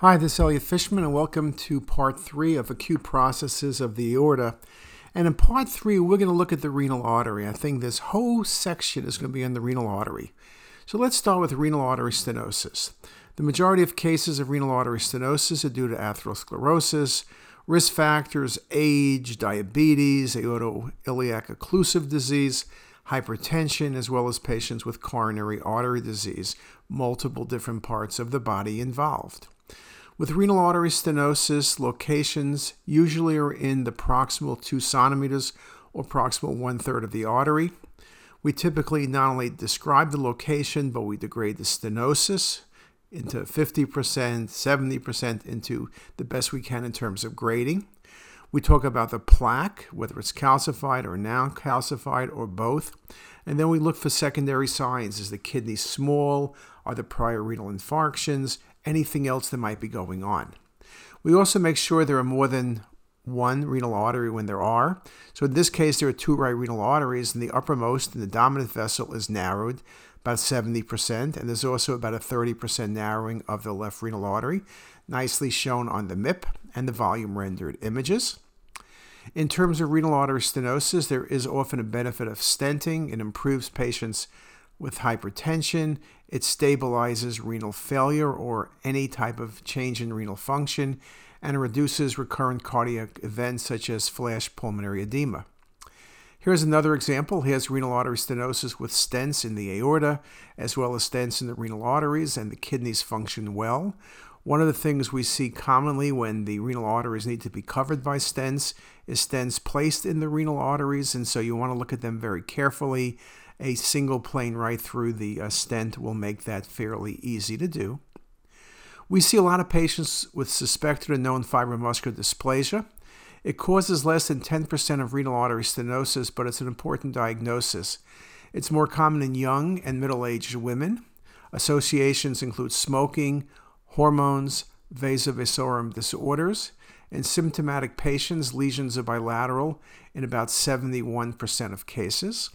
Hi, this is Elliot Fishman, and welcome to part three of acute processes of the aorta. And in part three, we're going to look at the renal artery. I think this whole section is going to be on the renal artery. So let's start with renal artery stenosis. The majority of cases of renal artery stenosis are due to atherosclerosis, risk factors, age, diabetes, aortoiliac occlusive disease, hypertension, as well as patients with coronary artery disease, multiple different parts of the body involved. With renal artery stenosis, locations usually are in the proximal 2 centimeters or proximal one third of the artery. We typically not only describe the location, but we degrade the stenosis into 50%, 70% into the best we can in terms of grading. We talk about the plaque, whether it's calcified or non calcified or both. And then we look for secondary signs. Is the kidney small? Are there prior renal infarctions? Anything else that might be going on. We also make sure there are more than one renal artery when there are. So in this case, there are two right renal arteries, and the uppermost and the dominant vessel is narrowed about 70%, and there's also about a 30% narrowing of the left renal artery, nicely shown on the MIP and the volume rendered images. In terms of renal artery stenosis, there is often a benefit of stenting. It improves patients' with hypertension. It stabilizes renal failure or any type of change in renal function and reduces recurrent cardiac events such as flash pulmonary edema. Here's another example. He has renal artery stenosis with stents in the aorta, as well as stents in the renal arteries, and the kidneys function well. One of the things we see commonly when the renal arteries need to be covered by stents is stents placed in the renal arteries, and so you want to look at them very carefully a single plane right through the uh, stent will make that fairly easy to do. We see a lot of patients with suspected or known fibromuscular dysplasia. It causes less than 10% of renal artery stenosis, but it's an important diagnosis. It's more common in young and middle aged women. Associations include smoking, hormones, vasa vasorum disorders. and symptomatic patients, lesions are bilateral in about 71% of cases.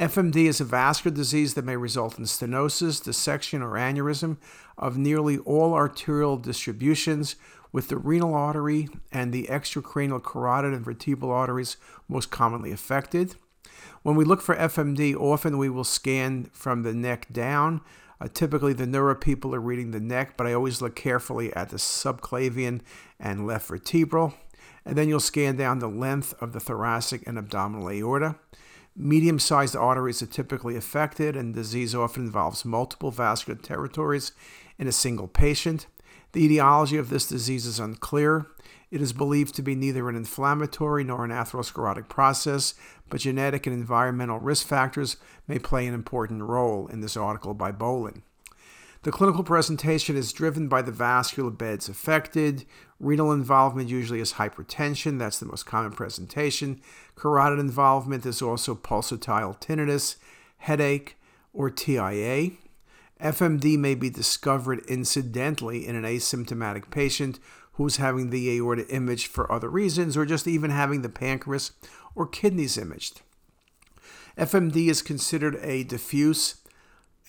FMD is a vascular disease that may result in stenosis, dissection, or aneurysm of nearly all arterial distributions, with the renal artery and the extracranial carotid and vertebral arteries most commonly affected. When we look for FMD, often we will scan from the neck down. Uh, typically, the neuro people are reading the neck, but I always look carefully at the subclavian and left vertebral. And then you'll scan down the length of the thoracic and abdominal aorta. Medium sized arteries are typically affected, and disease often involves multiple vascular territories in a single patient. The etiology of this disease is unclear. It is believed to be neither an inflammatory nor an atherosclerotic process, but genetic and environmental risk factors may play an important role in this article by Bolen. The clinical presentation is driven by the vascular beds affected. Renal involvement usually is hypertension, that's the most common presentation. Carotid involvement is also pulsatile tinnitus, headache, or TIA. FMD may be discovered incidentally in an asymptomatic patient who's having the aorta imaged for other reasons, or just even having the pancreas or kidneys imaged. FMD is considered a diffuse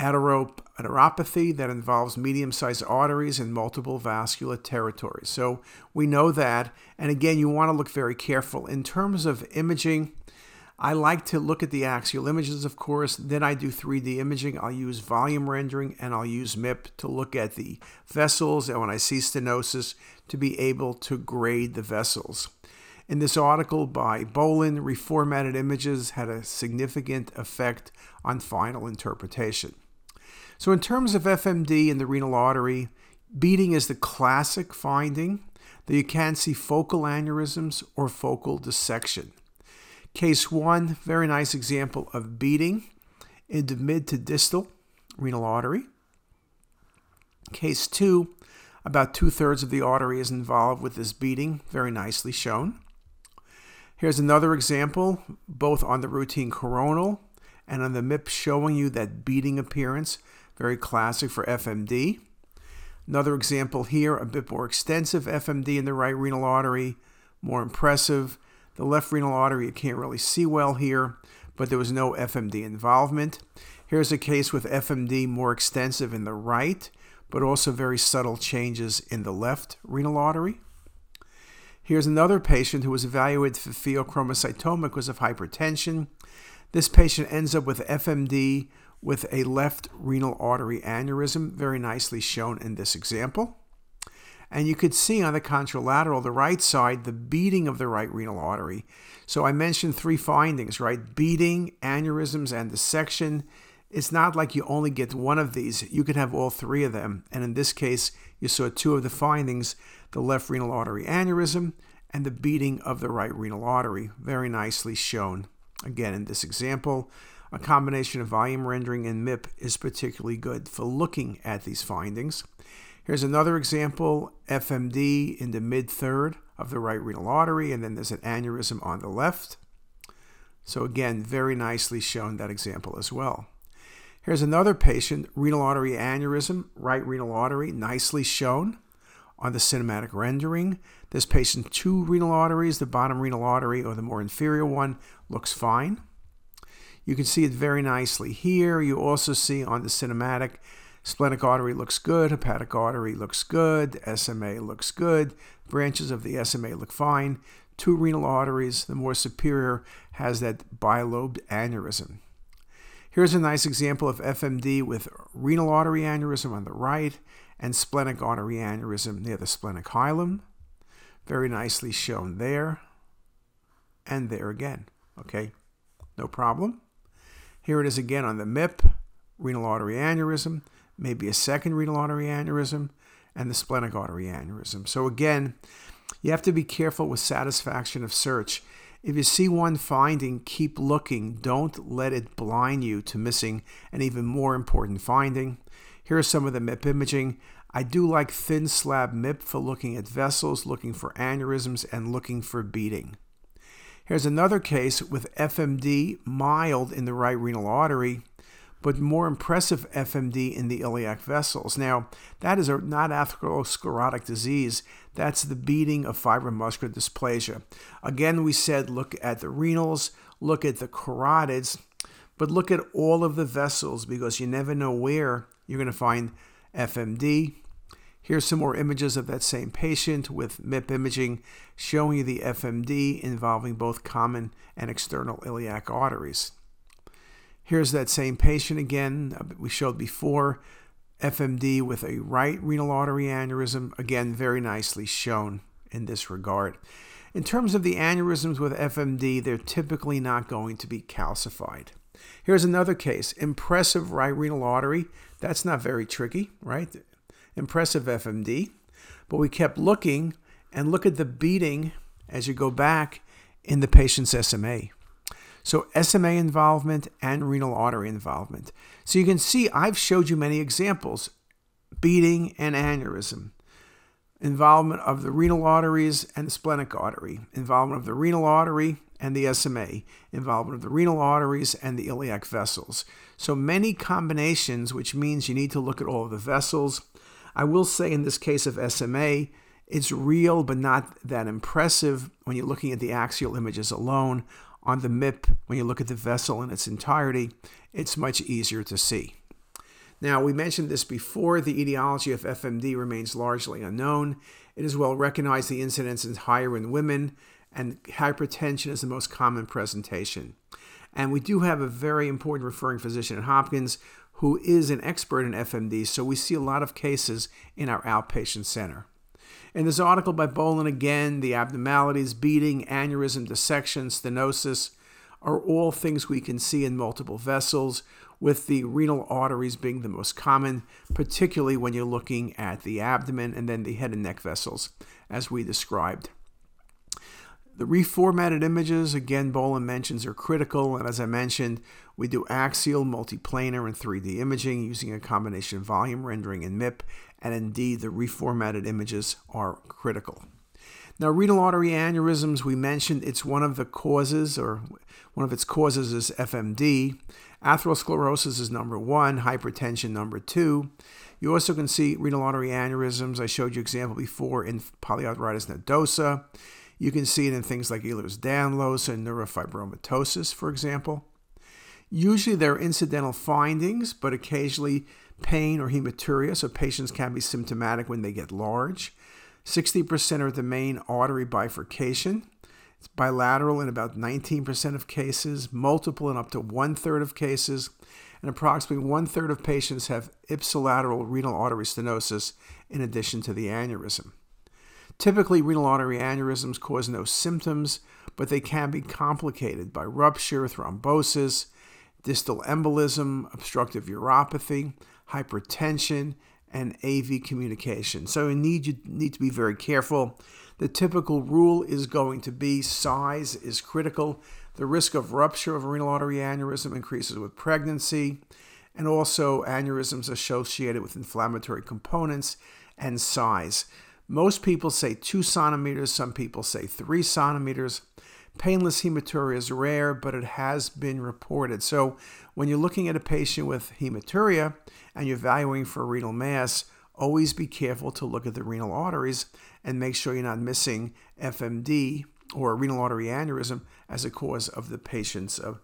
arteriopathy that involves medium sized arteries in multiple vascular territories. So we know that. And again, you want to look very careful. In terms of imaging, I like to look at the axial images, of course. Then I do 3D imaging. I'll use volume rendering and I'll use MIP to look at the vessels. And when I see stenosis, to be able to grade the vessels. In this article by Bolen, reformatted images had a significant effect on final interpretation. So, in terms of FMD in the renal artery, beading is the classic finding that you can see focal aneurysms or focal dissection. Case one, very nice example of beading in the mid to distal renal artery. Case two, about two thirds of the artery is involved with this beading, very nicely shown. Here's another example, both on the routine coronal and on the MIP, showing you that beading appearance very classic for FMD. Another example here, a bit more extensive FMD in the right renal artery, more impressive. The left renal artery you can't really see well here, but there was no FMD involvement. Here's a case with FMD more extensive in the right, but also very subtle changes in the left renal artery. Here's another patient who was evaluated for pheochromocytoma because of hypertension. This patient ends up with FMD with a left renal artery aneurysm, very nicely shown in this example. And you could see on the contralateral, the right side, the beading of the right renal artery. So I mentioned three findings, right? Beading, aneurysms, and dissection. It's not like you only get one of these. You can have all three of them. And in this case, you saw two of the findings the left renal artery aneurysm and the beading of the right renal artery. Very nicely shown. Again, in this example, a combination of volume rendering and MIP is particularly good for looking at these findings. Here's another example FMD in the mid third of the right renal artery, and then there's an aneurysm on the left. So, again, very nicely shown that example as well. Here's another patient, renal artery aneurysm, right renal artery, nicely shown on the cinematic rendering. This patient, two renal arteries, the bottom renal artery or the more inferior one looks fine. You can see it very nicely here. You also see on the cinematic Splenic artery looks good, hepatic artery looks good, SMA looks good, branches of the SMA look fine. Two renal arteries, the more superior has that bilobed aneurysm. Here's a nice example of FMD with renal artery aneurysm on the right and splenic artery aneurysm near the splenic hilum. Very nicely shown there and there again. Okay, no problem. Here it is again on the MIP, renal artery aneurysm maybe a second renal artery aneurysm, and the splenic artery aneurysm. So, again, you have to be careful with satisfaction of search. If you see one finding, keep looking. Don't let it blind you to missing an even more important finding. Here are some of the MIP imaging. I do like thin slab MIP for looking at vessels, looking for aneurysms, and looking for beading. Here's another case with FMD mild in the right renal artery but more impressive FMD in the iliac vessels. Now, that is a, not atherosclerotic disease. That's the beading of fibromuscular dysplasia. Again, we said look at the renals, look at the carotids, but look at all of the vessels because you never know where you're going to find FMD. Here's some more images of that same patient with MIP imaging showing you the FMD involving both common and external iliac arteries. Here's that same patient again we showed before, FMD with a right renal artery aneurysm, again, very nicely shown in this regard. In terms of the aneurysms with FMD, they're typically not going to be calcified. Here's another case impressive right renal artery. That's not very tricky, right? Impressive FMD. But we kept looking and look at the beading as you go back in the patient's SMA. So SMA involvement and renal artery involvement. So you can see I've showed you many examples beading and aneurysm, involvement of the renal arteries and the splenic artery, involvement of the renal artery and the SMA, involvement of the renal arteries and the iliac vessels. So many combinations, which means you need to look at all of the vessels. I will say in this case of SMA, it's real but not that impressive when you're looking at the axial images alone on the MIP, when you look at the vessel in its entirety, it's much easier to see. Now, we mentioned this before. The etiology of FMD remains largely unknown. It is well recognized the incidence is higher in women, and hypertension is the most common presentation. And we do have a very important referring physician at Hopkins who is an expert in FMD, so we see a lot of cases in our outpatient center. In this article by Bolen again, the abnormalities, beading, aneurysm, dissection, stenosis are all things we can see in multiple vessels, with the renal arteries being the most common, particularly when you're looking at the abdomen and then the head and neck vessels, as we described. The reformatted images, again, Bolen mentions, are critical, and as I mentioned, we do axial, multiplanar, and 3D imaging using a combination of volume rendering and MIP, and indeed, the reformatted images are critical. Now, renal artery aneurysms, we mentioned it's one of the causes, or one of its causes is FMD. Atherosclerosis is number one, hypertension number two. You also can see renal artery aneurysms. I showed you example before in polyarteritis nodosa. You can see it in things like Ehlers-Danlos and neurofibromatosis, for example. Usually there are incidental findings, but occasionally pain or hematuria, so patients can be symptomatic when they get large. 60% are the main artery bifurcation. It's bilateral in about 19% of cases, multiple in up to one third of cases, and approximately one third of patients have ipsilateral renal artery stenosis in addition to the aneurysm. Typically, renal artery aneurysms cause no symptoms, but they can be complicated by rupture, thrombosis, distal embolism, obstructive uropathy, hypertension, and AV communication. So you need you need to be very careful. The typical rule is going to be size is critical. The risk of rupture of renal artery aneurysm increases with pregnancy, and also aneurysms associated with inflammatory components and size. Most people say two centimeters, some people say three centimeters. Painless hematuria is rare, but it has been reported. So, when you're looking at a patient with hematuria and you're evaluating for renal mass, always be careful to look at the renal arteries and make sure you're not missing FMD or renal artery aneurysm as a cause of the patient's uh,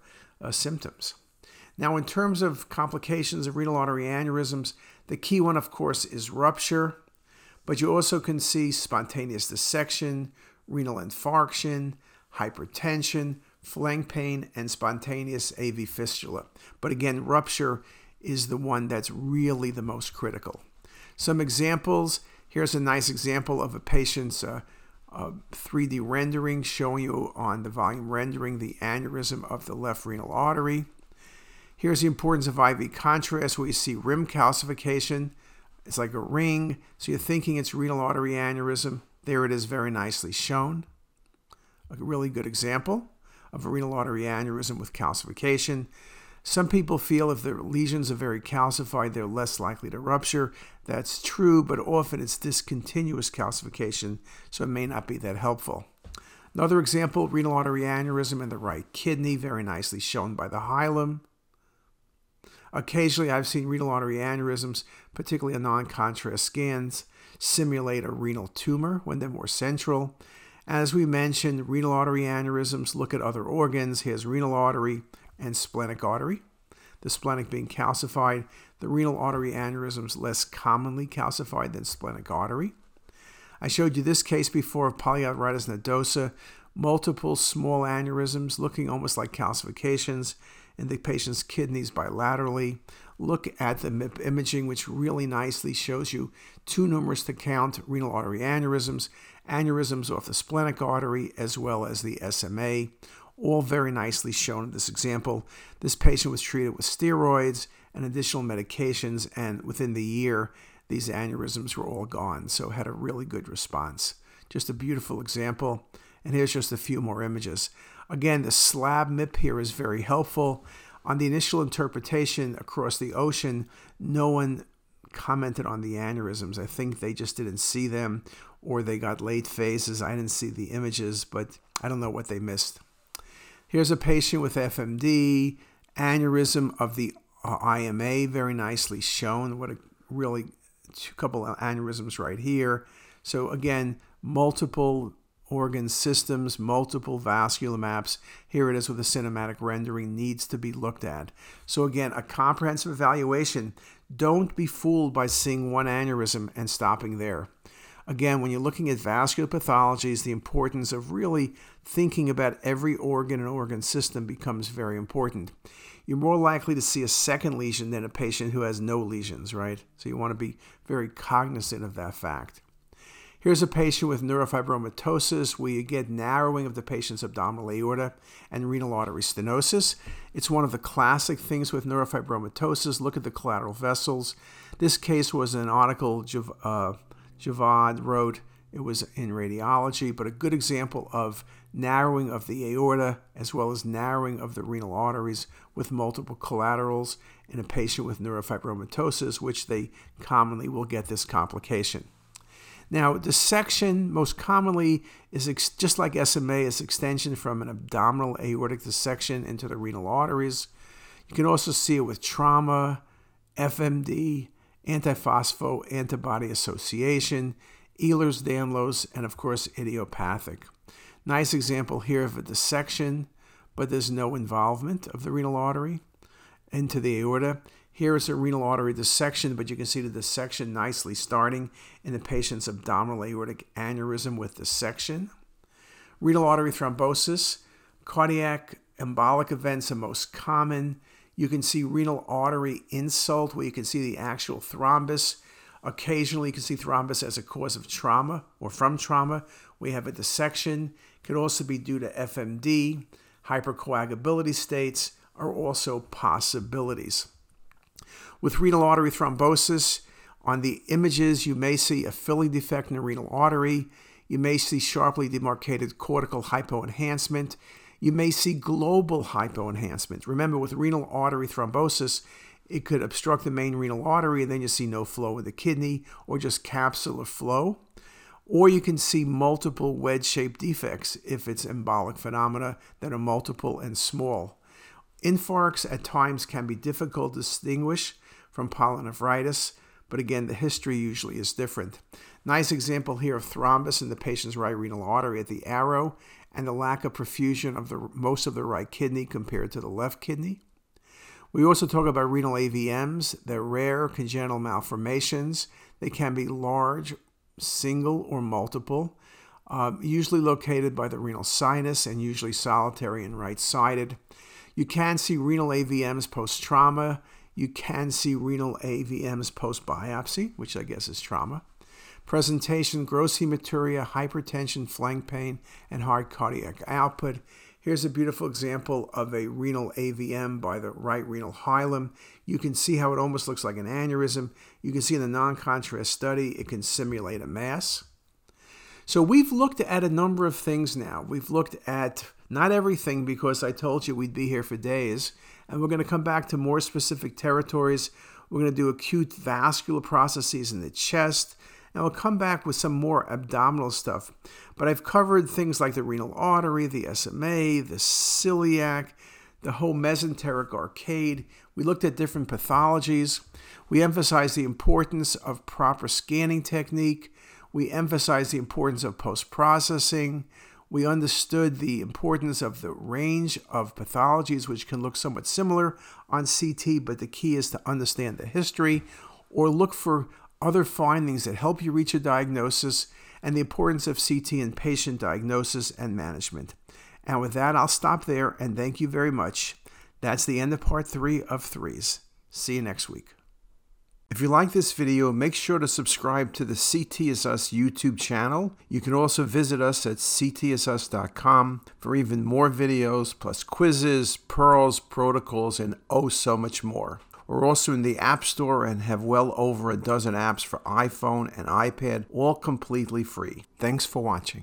uh, symptoms. Now, in terms of complications of renal artery aneurysms, the key one, of course, is rupture, but you also can see spontaneous dissection, renal infarction, hypertension, flank pain, and spontaneous AV fistula. But again, rupture is the one that's really the most critical. Some examples here's a nice example of a patient's uh, uh, 3D rendering showing you on the volume rendering the aneurysm of the left renal artery. Here's the importance of IV contrast where you see rim calcification. It's like a ring, so you're thinking it's renal artery aneurysm. There it is, very nicely shown a really good example of a renal artery aneurysm with calcification. Some people feel if their lesions are very calcified, they're less likely to rupture. That's true, but often it's discontinuous calcification, so it may not be that helpful. Another example renal artery aneurysm in the right kidney, very nicely shown by the hilum. Occasionally, I've seen renal artery aneurysms, particularly on non contrast scans, simulate a renal tumor when they're more central. As we mentioned, renal artery aneurysms look at other organs. Here's renal artery and splenic artery. The splenic being calcified, the renal artery aneurysms less commonly calcified than splenic artery. I showed you this case before of polyarteritis nodosa, multiple small aneurysms looking almost like calcifications in the patient's kidneys bilaterally. Look at the MIP imaging, which really nicely shows you too numerous to count renal artery aneurysms aneurysms off the splenic artery, as well as the SMA, all very nicely shown in this example. This patient was treated with steroids and additional medications, and within the year, these aneurysms were all gone, so had a really good response. Just a beautiful example. And here's just a few more images. Again, the slab MIP here is very helpful. On the initial interpretation across the ocean, no one commented on the aneurysms. I think they just didn't see them or they got late phases. I didn't see the images, but I don't know what they missed. Here's a patient with FMD, aneurysm of the uh, IMA, very nicely shown. What a really two couple of aneurysms right here. So again, multiple organ systems, multiple vascular maps. Here it is with a cinematic rendering needs to be looked at. So again, a comprehensive evaluation. Don't be fooled by seeing one aneurysm and stopping there. Again, when you're looking at vascular pathologies, the importance of really thinking about every organ and organ system becomes very important. You're more likely to see a second lesion than a patient who has no lesions, right? So you want to be very cognizant of that fact. Here's a patient with neurofibromatosis where you get narrowing of the patient's abdominal aorta and renal artery stenosis. It's one of the classic things with neurofibromatosis. Look at the collateral vessels. This case was an article uh, Javad wrote. It was in radiology, but a good example of narrowing of the aorta as well as narrowing of the renal arteries with multiple collaterals in a patient with neurofibromatosis, which they commonly will get this complication. Now, dissection most commonly is ex- just like SMA, is extension from an abdominal aortic dissection into the renal arteries. You can also see it with trauma, FMD, antiphospho antibody association, Ehlers Danlos, and of course, idiopathic. Nice example here of a dissection, but there's no involvement of the renal artery. into the aorta. Here is a renal artery dissection, but you can see the dissection nicely starting in the patient's abdominal aortic aneurysm with dissection. Renal artery thrombosis, cardiac embolic events are most common. You can see renal artery insult where you can see the actual thrombus. Occasionally, you can see thrombus as a cause of trauma or from trauma. We have a dissection. Could also be due to FMD. Hypercoagulability states are also possibilities. With renal artery thrombosis, on the images, you may see a filling defect in the renal artery. You may see sharply demarcated cortical hypoenhancement. You may see global hypoenhancement. Remember, with renal artery thrombosis, it could obstruct the main renal artery, and then you see no flow in the kidney or just capsular flow. Or you can see multiple wedge shaped defects if it's embolic phenomena that are multiple and small. Infarcts at times can be difficult to distinguish from pyelonephritis, but again, the history usually is different. Nice example here of thrombus in the patient's right renal artery at the arrow and the lack of perfusion of the most of the right kidney compared to the left kidney. We also talk about renal AVMs. They're rare congenital malformations. They can be large, single, or multiple, um, usually located by the renal sinus and usually solitary and right sided. You can see renal AVMs post trauma. You can see renal AVMs post biopsy, which I guess is trauma. Presentation gross hematuria, hypertension, flank pain, and hard cardiac output. Here's a beautiful example of a renal AVM by the right renal hilum. You can see how it almost looks like an aneurysm. You can see in the non contrast study, it can simulate a mass. So we've looked at a number of things now. We've looked at not everything because I told you we'd be here for days, and we're going to come back to more specific territories. We're going to do acute vascular processes in the chest, and we'll come back with some more abdominal stuff. But I've covered things like the renal artery, the SMA, the celiac, the whole mesenteric arcade. We looked at different pathologies. We emphasized the importance of proper scanning technique. We emphasized the importance of post processing. We understood the importance of the range of pathologies, which can look somewhat similar on CT, but the key is to understand the history or look for other findings that help you reach a diagnosis, and the importance of CT in patient diagnosis and management. And with that, I'll stop there and thank you very much. That's the end of part three of threes. See you next week. If you like this video, make sure to subscribe to the CT is Us YouTube channel. You can also visit us at ctisus.com for even more videos, plus quizzes, pearls, protocols, and oh so much more. We're also in the App Store and have well over a dozen apps for iPhone and iPad, all completely free. Thanks for watching.